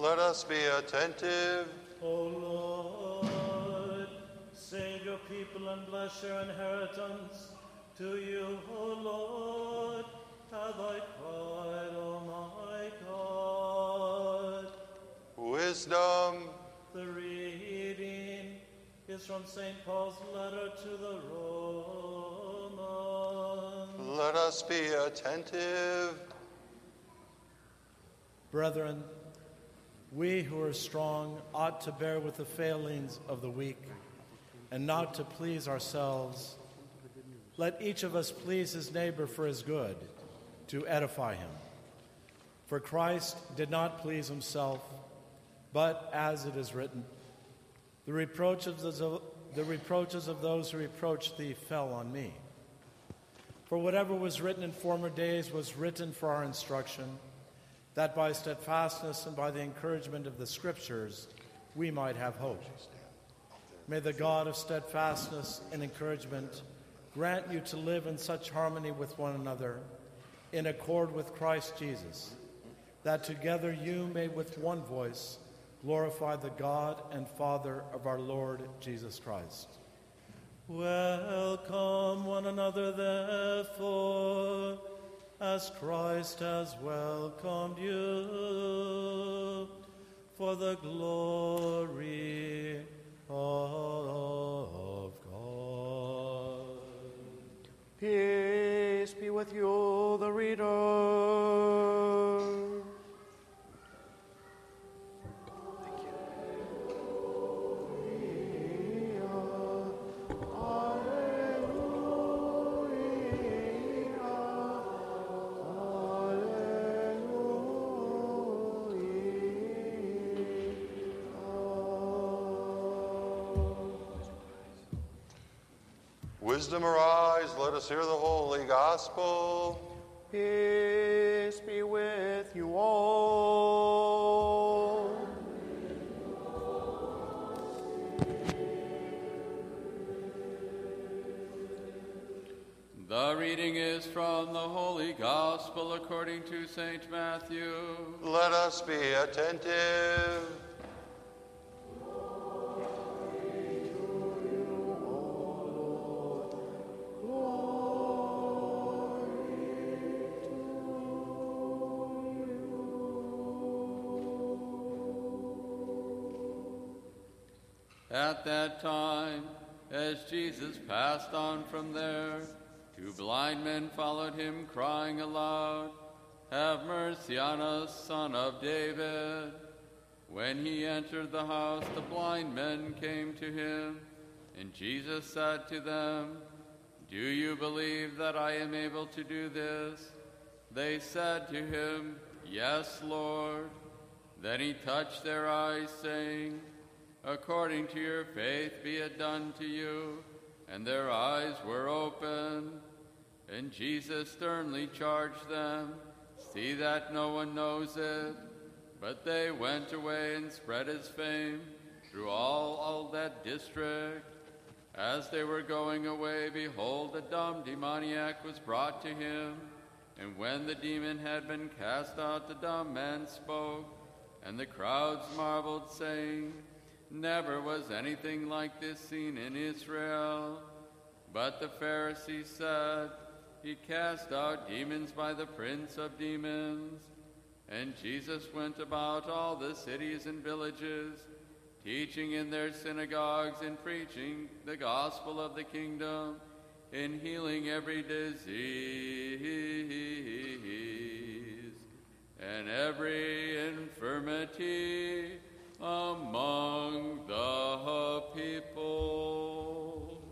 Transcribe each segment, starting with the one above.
Let us be attentive. O Lord, save your people and bless your inheritance. To you, O Lord, have I cried, O my God. Wisdom. The reading is from St. Paul's letter to the Romans. Let us be attentive. Brethren, we who are strong ought to bear with the failings of the weak and not to please ourselves. Let each of us please his neighbor for his good, to edify him. For Christ did not please himself, but as it is written, the reproaches of, the reproaches of those who reproached thee fell on me. For whatever was written in former days was written for our instruction that by steadfastness and by the encouragement of the Scriptures we might have hope. May the God of steadfastness and encouragement grant you to live in such harmony with one another, in accord with Christ Jesus, that together you may with one voice glorify the God and Father of our Lord Jesus Christ. Welcome one another, therefore as Christ has welcomed you for the glory of God. Peace be with you, the reader. Wisdom arise, let us hear the holy gospel. Peace be with you all. The reading is from the Holy Gospel according to St. Matthew. Let us be attentive. As Jesus passed on from there, two blind men followed him, crying aloud, Have mercy on us, son of David. When he entered the house, the blind men came to him, and Jesus said to them, Do you believe that I am able to do this? They said to him, Yes, Lord. Then he touched their eyes, saying, According to your faith be it done to you. And their eyes were opened. And Jesus sternly charged them, See that no one knows it. But they went away and spread his fame through all, all that district. As they were going away, behold, a dumb demoniac was brought to him. And when the demon had been cast out, the dumb man spoke. And the crowds marveled, saying, Never was anything like this seen in Israel. But the Pharisees said, He cast out demons by the prince of demons. And Jesus went about all the cities and villages, teaching in their synagogues and preaching the gospel of the kingdom, and healing every disease and every infirmity among the people.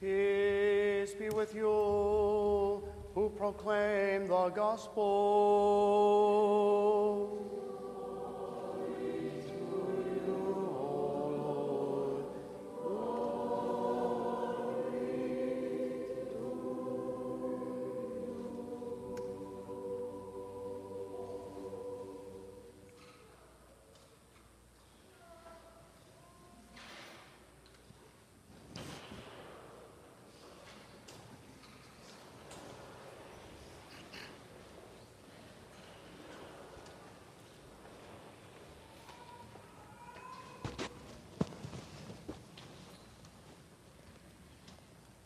Peace be with you who proclaim the gospel.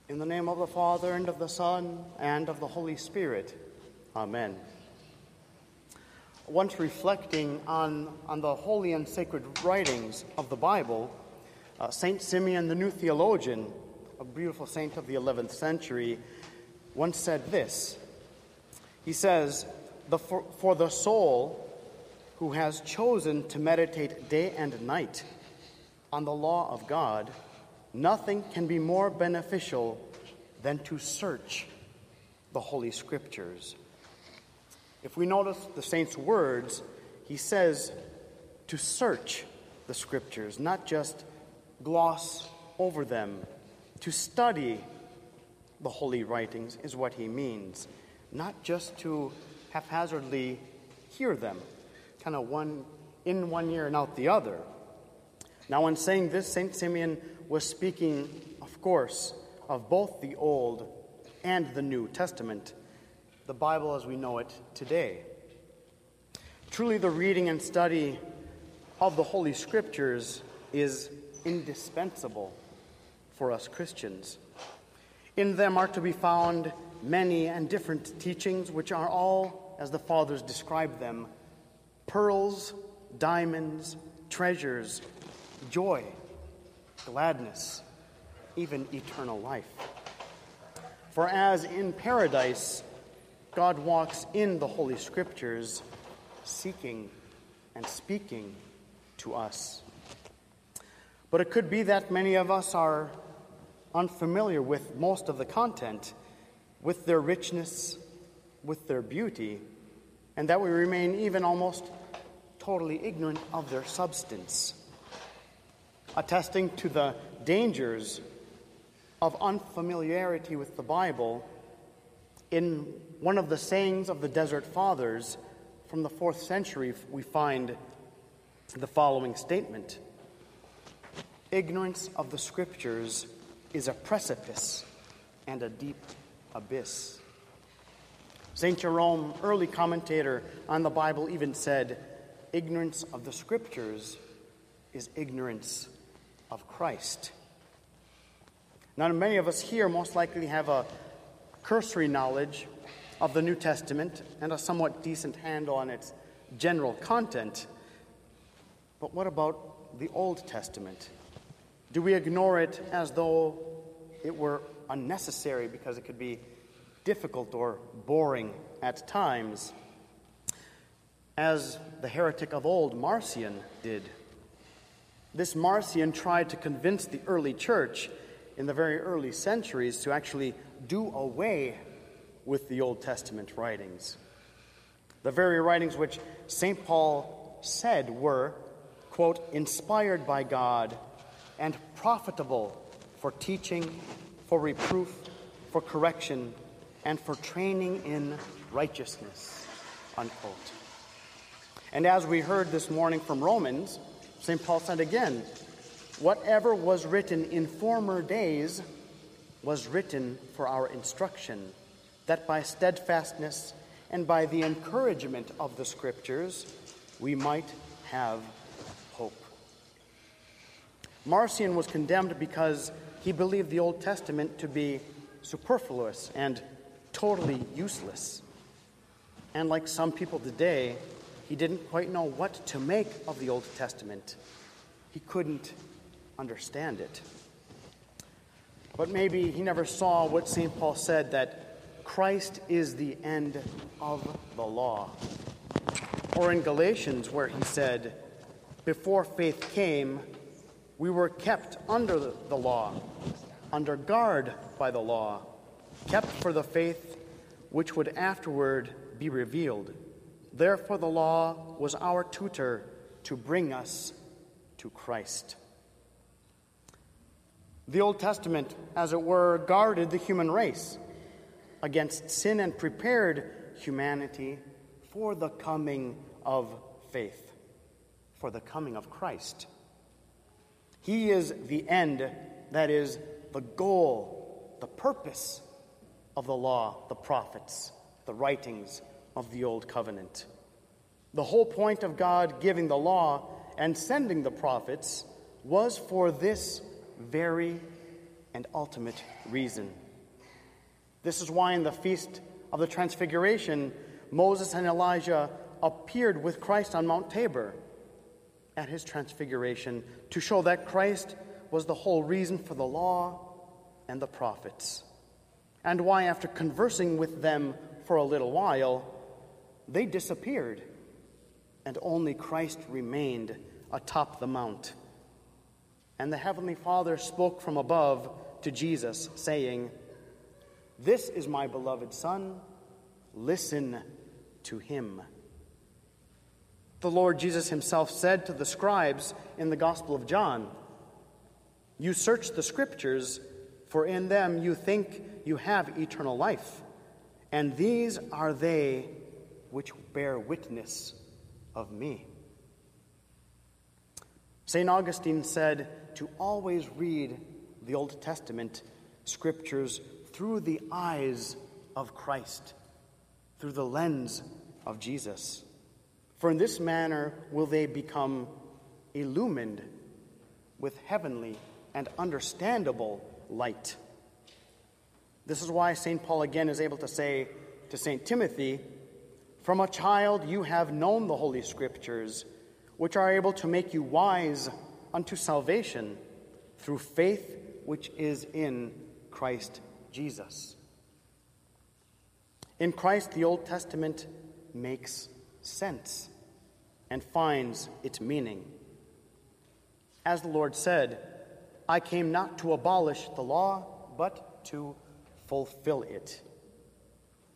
In the name of the Father, and of the Son, and of the Holy Spirit. Amen. Once reflecting on, on the holy and sacred writings of the Bible, uh, St. Simeon, the new theologian, a beautiful saint of the 11th century, once said this. He says, the, for, for the soul who has chosen to meditate day and night on the law of God, nothing can be more beneficial than to search the Holy Scriptures. If we notice the saint's words, he says to search the Scriptures, not just gloss over them. To study the holy writings is what he means, not just to haphazardly hear them, kind of one in one ear and out the other. Now, in saying this, St. Simeon was speaking, of course, of both the Old and the New Testament, the Bible as we know it today. Truly, the reading and study of the Holy Scriptures is indispensable for us Christians. In them are to be found many and different teachings, which are all, as the Fathers describe them, pearls, diamonds, treasures joy, gladness, even eternal life. For as in paradise, God walks in the Holy Scriptures, seeking and speaking to us. But it could be that many of us are unfamiliar with most of the content, with their richness, with their beauty, and that we remain even almost totally ignorant of their substance attesting to the dangers of unfamiliarity with the Bible, in one of the sayings of the Desert Fathers from the fourth century, we find the following statement Ignorance of the Scriptures is a precipice and a deep abyss. St. Jerome, early commentator on the Bible, even said, Ignorance of the Scriptures is ignorance of Christ. Now, many of us here most likely have a cursory knowledge of the New Testament and a somewhat decent handle on its general content. But what about the Old Testament? Do we ignore it as though it were unnecessary because it could be difficult or boring at times, as the heretic of old, Marcion, did? This Marcion tried to convince the early church in the very early centuries to actually do away with the Old Testament writings. The very writings which St. Paul said were, quote, inspired by God and profitable for teaching, for reproof, for correction, and for training in righteousness, unquote. And as we heard this morning from Romans, St. Paul said again, whatever was written in former days was written for our instruction, that by steadfastness and by the encouragement of the Scriptures we might have hope. Marcion was condemned because he believed the Old Testament to be superfluous and totally useless. And like some people today, he didn't quite know what to make of the Old Testament. He couldn't understand it. But maybe he never saw what St. Paul said that Christ is the end of the law. Or in Galatians, where he said, Before faith came, we were kept under the law, under guard by the law, kept for the faith which would afterward be revealed. Therefore, the law was our tutor to bring us to Christ. The Old Testament, as it were, guarded the human race against sin and prepared humanity for the coming of faith, for the coming of Christ. He is the end, that is, the goal, the purpose of the law, the prophets, the writings, of the Old Covenant. The whole point of God giving the law and sending the prophets was for this very and ultimate reason. This is why in the Feast of the Transfiguration, Moses and Elijah appeared with Christ on Mount Tabor at his transfiguration to show that Christ was the whole reason for the law and the prophets. And why, after conversing with them for a little while, they disappeared, and only Christ remained atop the mount. And the Heavenly Father spoke from above to Jesus, saying, This is my beloved Son, listen to him. The Lord Jesus himself said to the scribes in the Gospel of John, You search the Scriptures, for in them you think you have eternal life, and these are they which bear witness of me. St. Augustine said to always read the Old Testament scriptures through the eyes of Christ, through the lens of Jesus. For in this manner will they become illumined with heavenly and understandable light. This is why St. Paul again is able to say to St. Timothy, From a child you have known the Holy Scriptures, which are able to make you wise unto salvation through faith which is in Christ Jesus. In Christ, the Old Testament makes sense and finds its meaning. As the Lord said, I came not to abolish the law, but to fulfill it.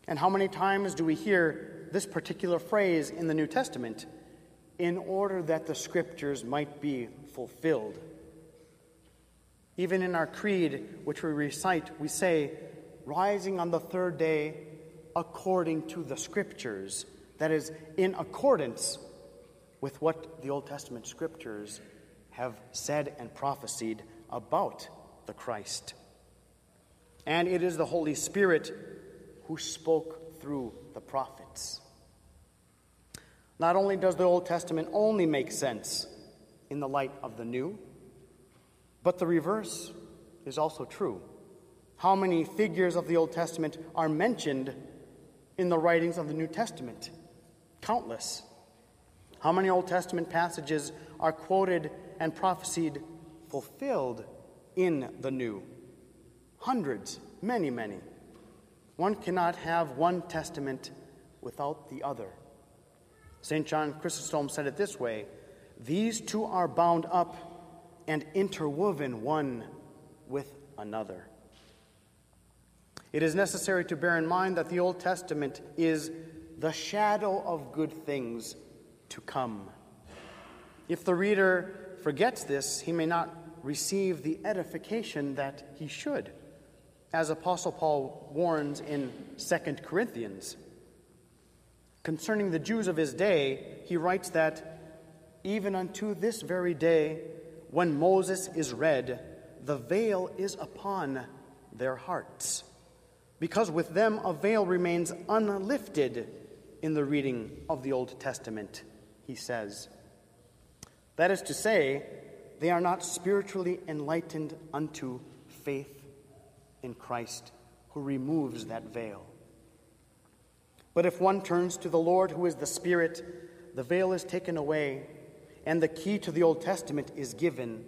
And how many times do we hear this particular phrase in the New Testament? In order that the scriptures might be fulfilled. Even in our creed, which we recite, we say, rising on the third day according to the scriptures. That is, in accordance with what the Old Testament scriptures have said and prophesied about the Christ. And it is the Holy Spirit who spoke through the prophets. Not only does the Old Testament only make sense in the light of the New, but the reverse is also true. How many figures of the Old Testament are mentioned in the writings of the New Testament? Countless. How many Old Testament passages are quoted and prophesied fulfilled in the New? Hundreds, many, many. One cannot have one testament without the other. St. John Chrysostom said it this way These two are bound up and interwoven one with another. It is necessary to bear in mind that the Old Testament is the shadow of good things to come. If the reader forgets this, he may not receive the edification that he should, as Apostle Paul warns in 2 Corinthians. Concerning the Jews of his day, he writes that even unto this very day, when Moses is read, the veil is upon their hearts. Because with them a veil remains unlifted in the reading of the Old Testament, he says. That is to say, they are not spiritually enlightened unto faith in Christ, who removes that veil. But if one turns to the Lord, who is the Spirit, the veil is taken away and the key to the Old Testament is given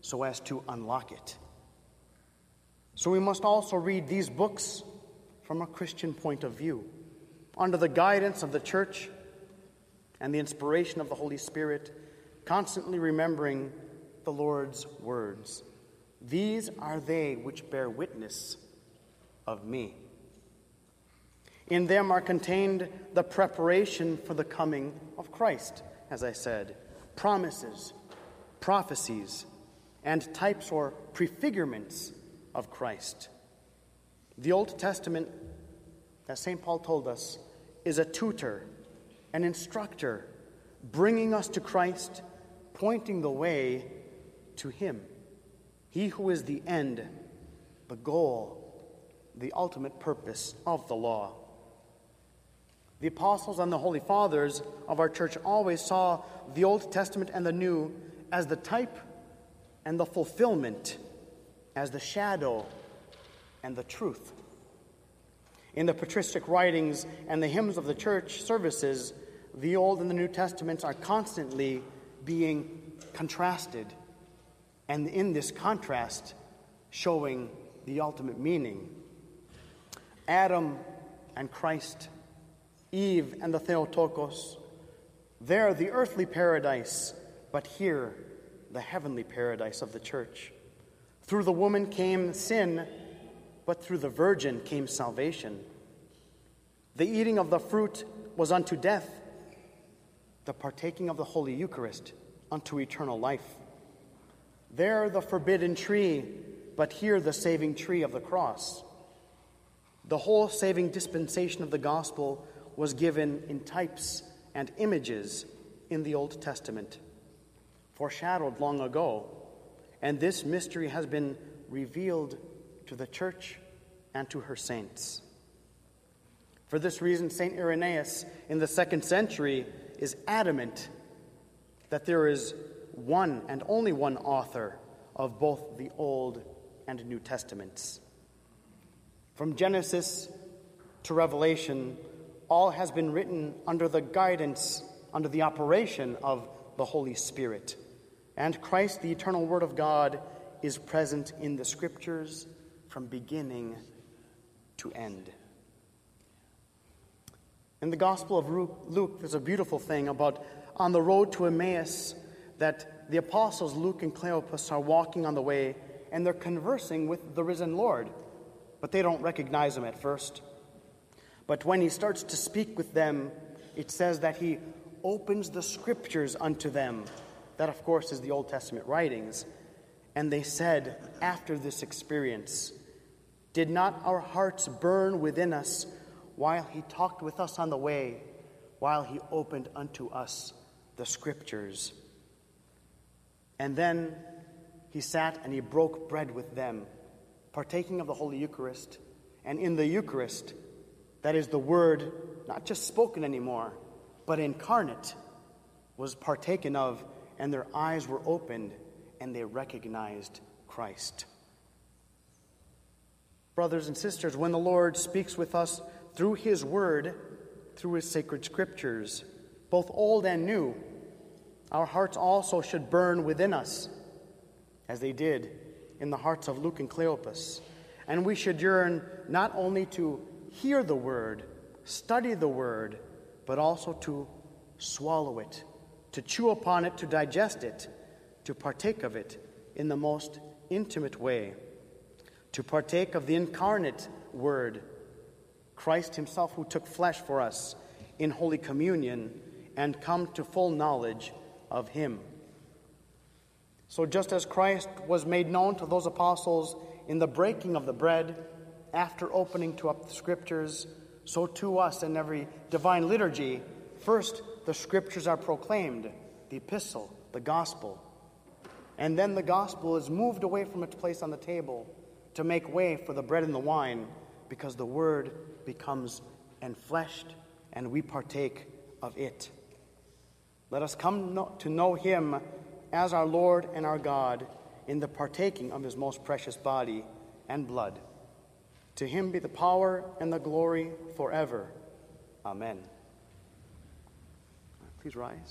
so as to unlock it. So we must also read these books from a Christian point of view, under the guidance of the church and the inspiration of the Holy Spirit, constantly remembering the Lord's words. These are they which bear witness of me. In them are contained the preparation for the coming of Christ, as I said promises, prophecies, and types or prefigurements of Christ. The Old Testament, as St. Paul told us, is a tutor, an instructor, bringing us to Christ, pointing the way to Him. He who is the end, the goal, the ultimate purpose of the law. The apostles and the holy fathers of our church always saw the Old Testament and the New as the type and the fulfillment as the shadow and the truth. In the patristic writings and the hymns of the church services, the Old and the New Testaments are constantly being contrasted, and in this contrast, showing the ultimate meaning. Adam and Christ, Eve and the Theotokos, there the earthly paradise, but here the heavenly paradise of the church. Through the woman came sin, but through the virgin came salvation. The eating of the fruit was unto death, the partaking of the Holy Eucharist unto eternal life. There the forbidden tree, but here the saving tree of the cross. The whole saving dispensation of the gospel was given in types and images in the Old Testament, foreshadowed long ago, and this mystery has been revealed to the church and to her saints. For this reason, St. Irenaeus in the second century is adamant that there is one and only one author of both the Old and New Testaments. From Genesis to Revelation, all has been written under the guidance, under the operation of the Holy Spirit. And Christ, the eternal Word of God, is present in the Scriptures from beginning to end. In the Gospel of Luke, there's a beautiful thing about on the road to Emmaus that the apostles Luke and Cleopas are walking on the way and they're conversing with the risen Lord, but they don't recognize him at first. But when he starts to speak with them, it says that he opens the scriptures unto them. That, of course, is the Old Testament writings. And they said, after this experience, Did not our hearts burn within us while he talked with us on the way, while he opened unto us the scriptures? And then he sat and he broke bread with them, partaking of the Holy Eucharist. And in the Eucharist, that is the word not just spoken anymore, but incarnate, was partaken of, and their eyes were opened, and they recognized Christ. Brothers and sisters, when the Lord speaks with us through His Word, through His sacred scriptures, both old and new, our hearts also should burn within us, as they did in the hearts of Luke and Cleopas. And we should yearn not only to hear the word, study the word, but also to swallow it, to chew upon it, to digest it, to partake of it in the most intimate way, to partake of the incarnate word, Christ Himself who took flesh for us in Holy Communion and come to full knowledge of Him. So, just as Christ was made known to those apostles in the breaking of the bread, after opening to up the scriptures, so to us in every divine liturgy, first the scriptures are proclaimed, the epistle, the gospel. And then the gospel is moved away from its place on the table to make way for the bread and the wine because the word becomes enfleshed and we partake of it. Let us come to know him as our Lord and our God in the partaking of his most precious body and blood. To him be the power and the glory forever. Amen. Please rise.